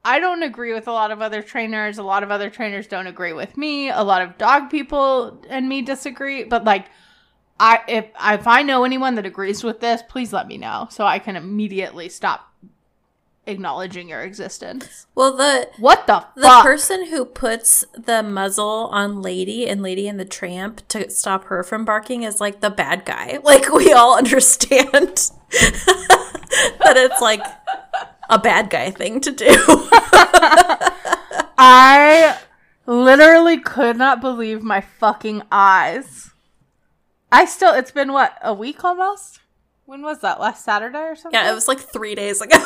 I don't agree with a lot of other trainers. A lot of other trainers don't agree with me. A lot of dog people and me disagree. But like, I if if I know anyone that agrees with this, please let me know so I can immediately stop acknowledging your existence. Well, the What the the fuck? person who puts the muzzle on Lady and Lady and the Tramp to stop her from barking is like the bad guy. Like we all understand that it's like a bad guy thing to do. I literally could not believe my fucking eyes. I still, it's been what, a week almost? When was that? Last Saturday or something? yeah, it was like three days ago.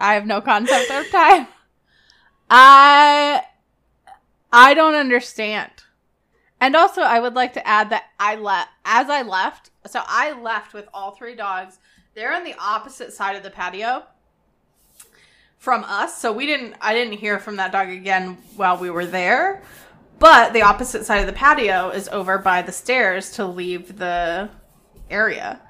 I have no concept of time. I I don't understand. And also I would like to add that I left as I left, so I left with all three dogs. They're on the opposite side of the patio from us. So we didn't I didn't hear from that dog again while we were there. But the opposite side of the patio is over by the stairs to leave the area.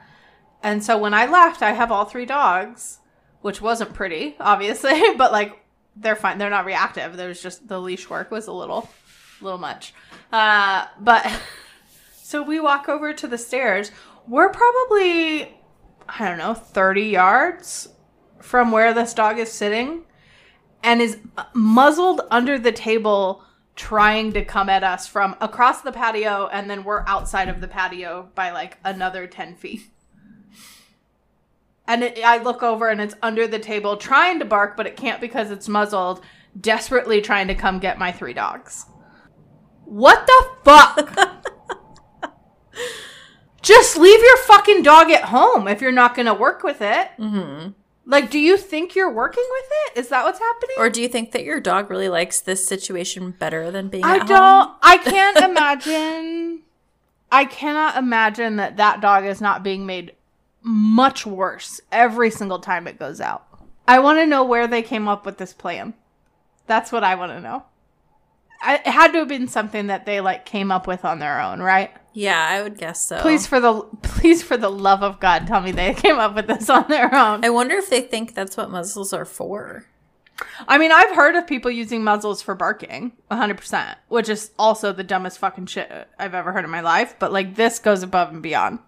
And so when I left, I have all three dogs, which wasn't pretty, obviously, but like they're fine. They're not reactive. There's just the leash work was a little, little much. Uh, but so we walk over to the stairs. We're probably, I don't know, 30 yards from where this dog is sitting and is muzzled under the table trying to come at us from across the patio and then we're outside of the patio by like another 10 feet and it, i look over and it's under the table trying to bark but it can't because it's muzzled desperately trying to come get my three dogs what the fuck just leave your fucking dog at home if you're not gonna work with it hmm like do you think you're working with it is that what's happening Or do you think that your dog really likes this situation better than being I don't. home? I can't imagine. I cannot imagine that that dog is not being made much worse every single time it goes out. I want to know where they came up with this plan. That's what I want to know. I, it had to have been something that they like came up with on their own, right? Yeah, I would guess so. Please, for the please, for the love of God, tell me they came up with this on their own. I wonder if they think that's what muzzles are for. I mean, I've heard of people using muzzles for barking, 100%, which is also the dumbest fucking shit I've ever heard in my life, but like this goes above and beyond.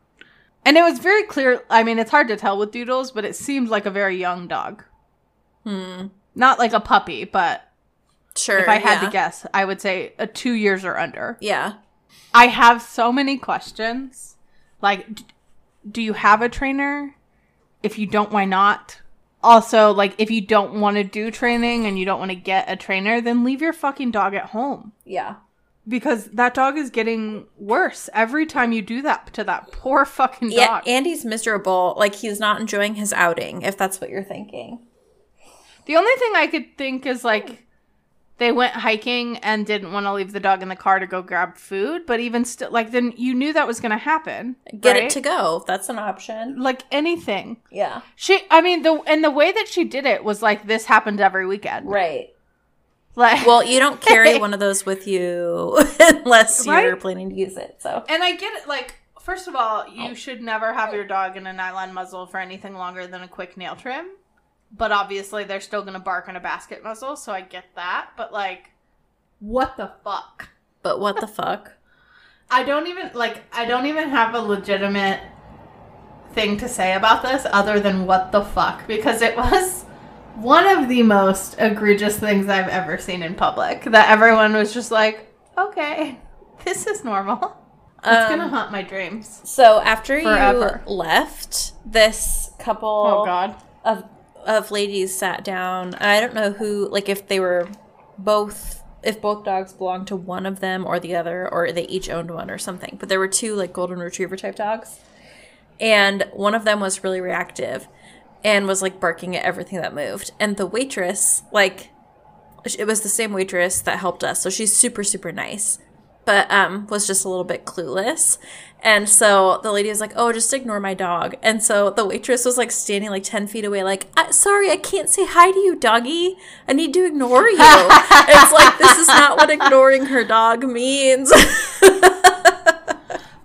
And it was very clear. I mean, it's hard to tell with doodles, but it seemed like a very young dog. Hmm. Not like a puppy, but Sure. if I had yeah. to guess, I would say a two years or under. Yeah. I have so many questions. Like, do you have a trainer? If you don't, why not? Also, like, if you don't want to do training and you don't want to get a trainer, then leave your fucking dog at home. Yeah. Because that dog is getting worse every time you do that to that poor fucking dog. Yeah. Andy's miserable. Like he's not enjoying his outing, if that's what you're thinking. the only thing I could think is like they went hiking and didn't want to leave the dog in the car to go grab food, but even still, like, then you knew that was going to happen. Get right? it to go. That's an option. like anything. Yeah. She, I mean, the and the way that she did it was like this happened every weekend. Right. Like, Well, you don't carry one of those with you unless you're planning to use it. So and I get it. Like, first of all, you oh. should never have your dog in a nylon muzzle for anything longer than a quick nail trim. But obviously, they're still gonna bark in a basket muzzle, so I get that. But like, what the fuck? but what the fuck? I don't even like. I don't even have a legitimate thing to say about this other than what the fuck because it was one of the most egregious things I've ever seen in public. That everyone was just like, "Okay, this is normal." It's gonna Um, haunt my dreams. So after Forever. you left, this couple Oh God. of of ladies sat down. I don't know who, like if they were both, if both dogs belonged to one of them or the other, or they each owned one or something. But there were two like golden retriever type dogs, and one of them was really reactive and was like barking at everything that moved. And the waitress, like, it was the same waitress that helped us, so she's super super nice. But um, was just a little bit clueless, and so the lady was like, "Oh, just ignore my dog." And so the waitress was like standing like ten feet away, like, I- "Sorry, I can't say hi to you, doggy. I need to ignore you." it's like this is not what ignoring her dog means.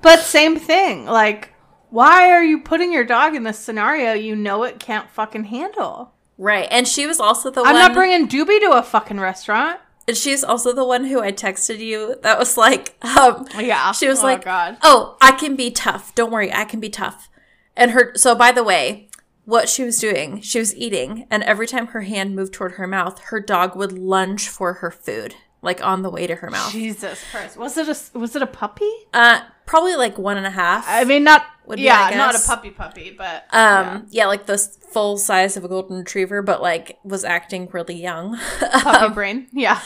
But same thing. Like, why are you putting your dog in this scenario you know it can't fucking handle? right, and she was also the one I'm not bringing Doobie to a fucking restaurant. And she's also the one who I texted you. That was like, um, Yeah. She was Oh, like, God. "Oh, I can be tough. Don't worry, I can be tough." And her so by the way, what she was doing, she was eating, and every time her hand moved toward her mouth, her dog would lunge for her food, like on the way to her mouth. Jesus Christ. Was it a was it a puppy? Uh, probably like one and a half. I mean, not Would be, yeah, I not a puppy puppy, but um, yeah. like the full size of a golden retriever, but like was acting really young. yeah, puppy brain. Yeah,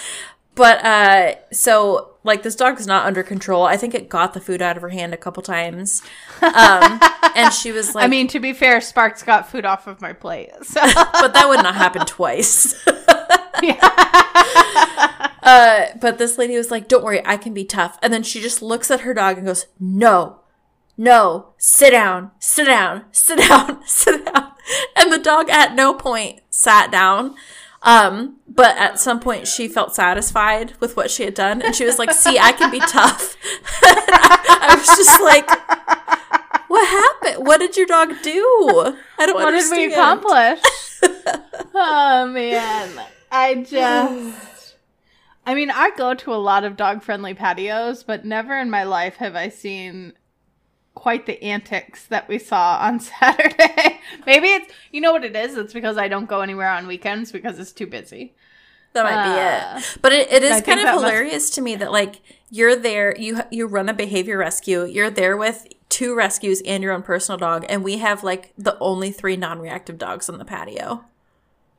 But uh so like this dog's not under control. I think it got the food out of her hand a couple times. Um and she was like I mean, to be fair, Sparks got food off of my plate, so but that would not happen twice. uh but this lady was like, "Don't worry, I can be tough." And then she just looks at her dog and goes, "No. No, sit down. Sit down. Sit down. Sit down." And the dog at no point sat down. Um, but at some point she felt satisfied with what she had done and she was like, "See, I can be tough." I was just like, "What happened? What did your dog do?" I don't what did we understand. accomplish? oh man, I just. I mean, I go to a lot of dog friendly patios, but never in my life have I seen quite the antics that we saw on Saturday. Maybe it's, you know what it is? It's because I don't go anywhere on weekends because it's too busy. That might Uh, be it. But it, it I kind of that must- hilarious to me that like you're there, you you run a behavior rescue, you're there with two rescues and your own personal dog, and we have like the only three non-reactive dogs on the patio.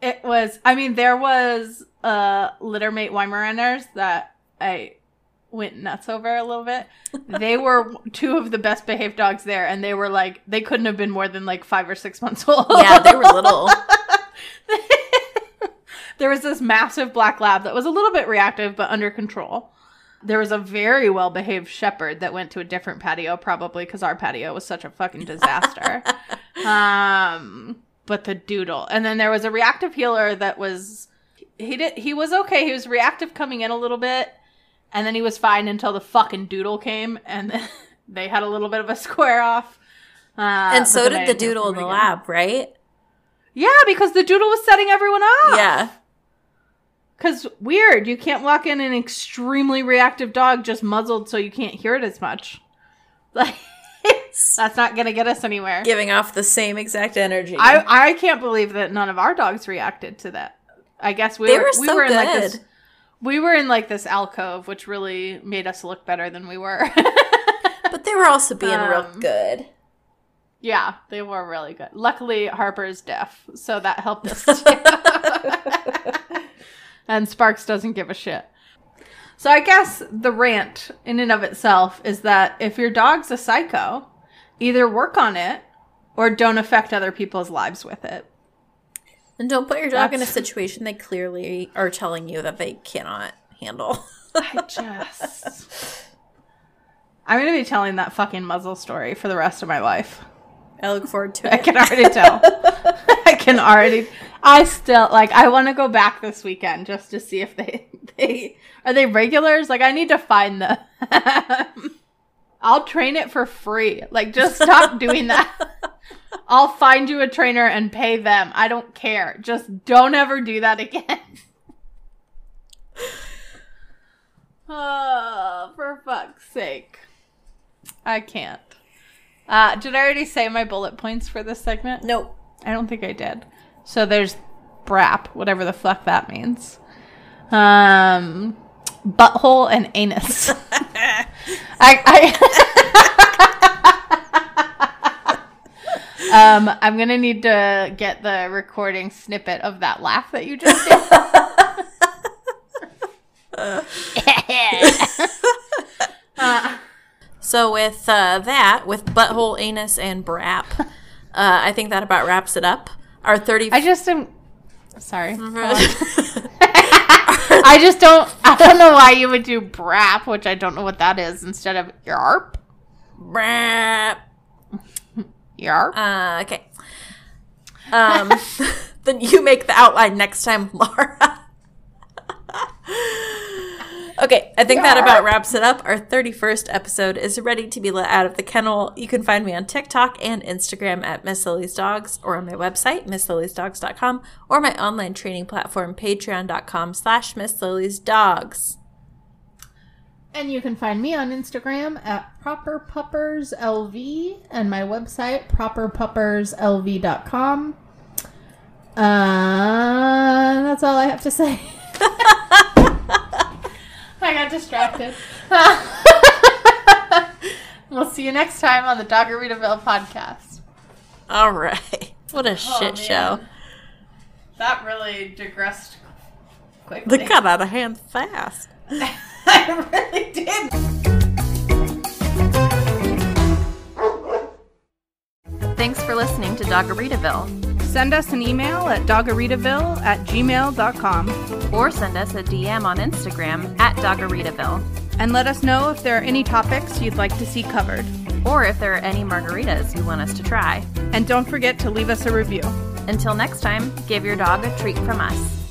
It was, I mean, there was uh, littermate Weimaraners that I went nuts over a little bit. They were two of the best behaved dogs there, and they were like, they couldn't have been more than like five or six months old. Yeah, they were little. there was this massive black lab that was a little bit reactive, but under control. There was a very well behaved shepherd that went to a different patio, probably because our patio was such a fucking disaster. um, but the doodle, and then there was a reactive heeler that was he did he was okay. He was reactive coming in a little bit, and then he was fine until the fucking doodle came, and they had a little bit of a square off. Uh, and so did the doodle in the again. lab, right? Yeah, because the doodle was setting everyone up. Yeah. Because weird, you can't walk in an extremely reactive dog just muzzled so you can't hear it as much. Like, that's not going to get us anywhere. Giving off the same exact energy. I, I can't believe that none of our dogs reacted to that. I guess we They were, were we so were in like this good. We were in like this alcove, which really made us look better than we were. but they were also being real Um, good. yeah, they were really good. Luckily, Harper's deaf, so that helped us too. and Sparks doesn't give a shit. So I guess the rant in and of itself is that if your dog's a psycho, either work on it or don't affect other people's lives with it. And don't put your dog in a situation they clearly are telling you that they cannot handle. I just. I'm going to be telling that fucking muzzle story for the rest of my life. I look forward to it. I can already tell. I can already. I still like. I want to go back this weekend just to see if they they are they regulars. Like I need to find them. I'll train it for free. Like just stop doing that. I'll find you a trainer and pay them. I don't care. Just don't ever do that again. oh, for fuck's sake. I can't. Uh, did I already say my bullet points for this segment? Nope. I don't think I did. So there's brap, whatever the fuck that means. Um, butthole and anus. I, I um, I'm gonna need to get the recording snippet of that laugh that you just did. uh, So with uh, that, with butthole, anus, and brap, uh, I think that about wraps it up. Our thirty. I just am sorry. I just don't. I don't know why you would do brap, which I don't know what that is, instead of yarp. brap. Yarp. Uh, okay. Um, then you make the outline next time, Laura. okay, I think that about wraps it up. Our 31st episode is ready to be let out of the kennel. You can find me on TikTok and Instagram at Miss Lily's Dogs or on my website, missliliesdogs.com, or my online training platform, patreon.com slash Miss Lily's Dogs. And you can find me on Instagram at properpupperslv and my website properpupperslv.com. Uh, that's all I have to say. I got distracted. we'll see you next time on the Doggeritaville podcast. All right. What a shit show. That really digressed quickly. They got out of hand fast. I really did. Thanks for listening to Doggeritaville. Send us an email at doggeritaville at gmail.com or send us a DM on Instagram at Doggeritaville. and let us know if there are any topics you'd like to see covered. Or if there are any margaritas you want us to try. And don't forget to leave us a review. Until next time, give your dog a treat from us.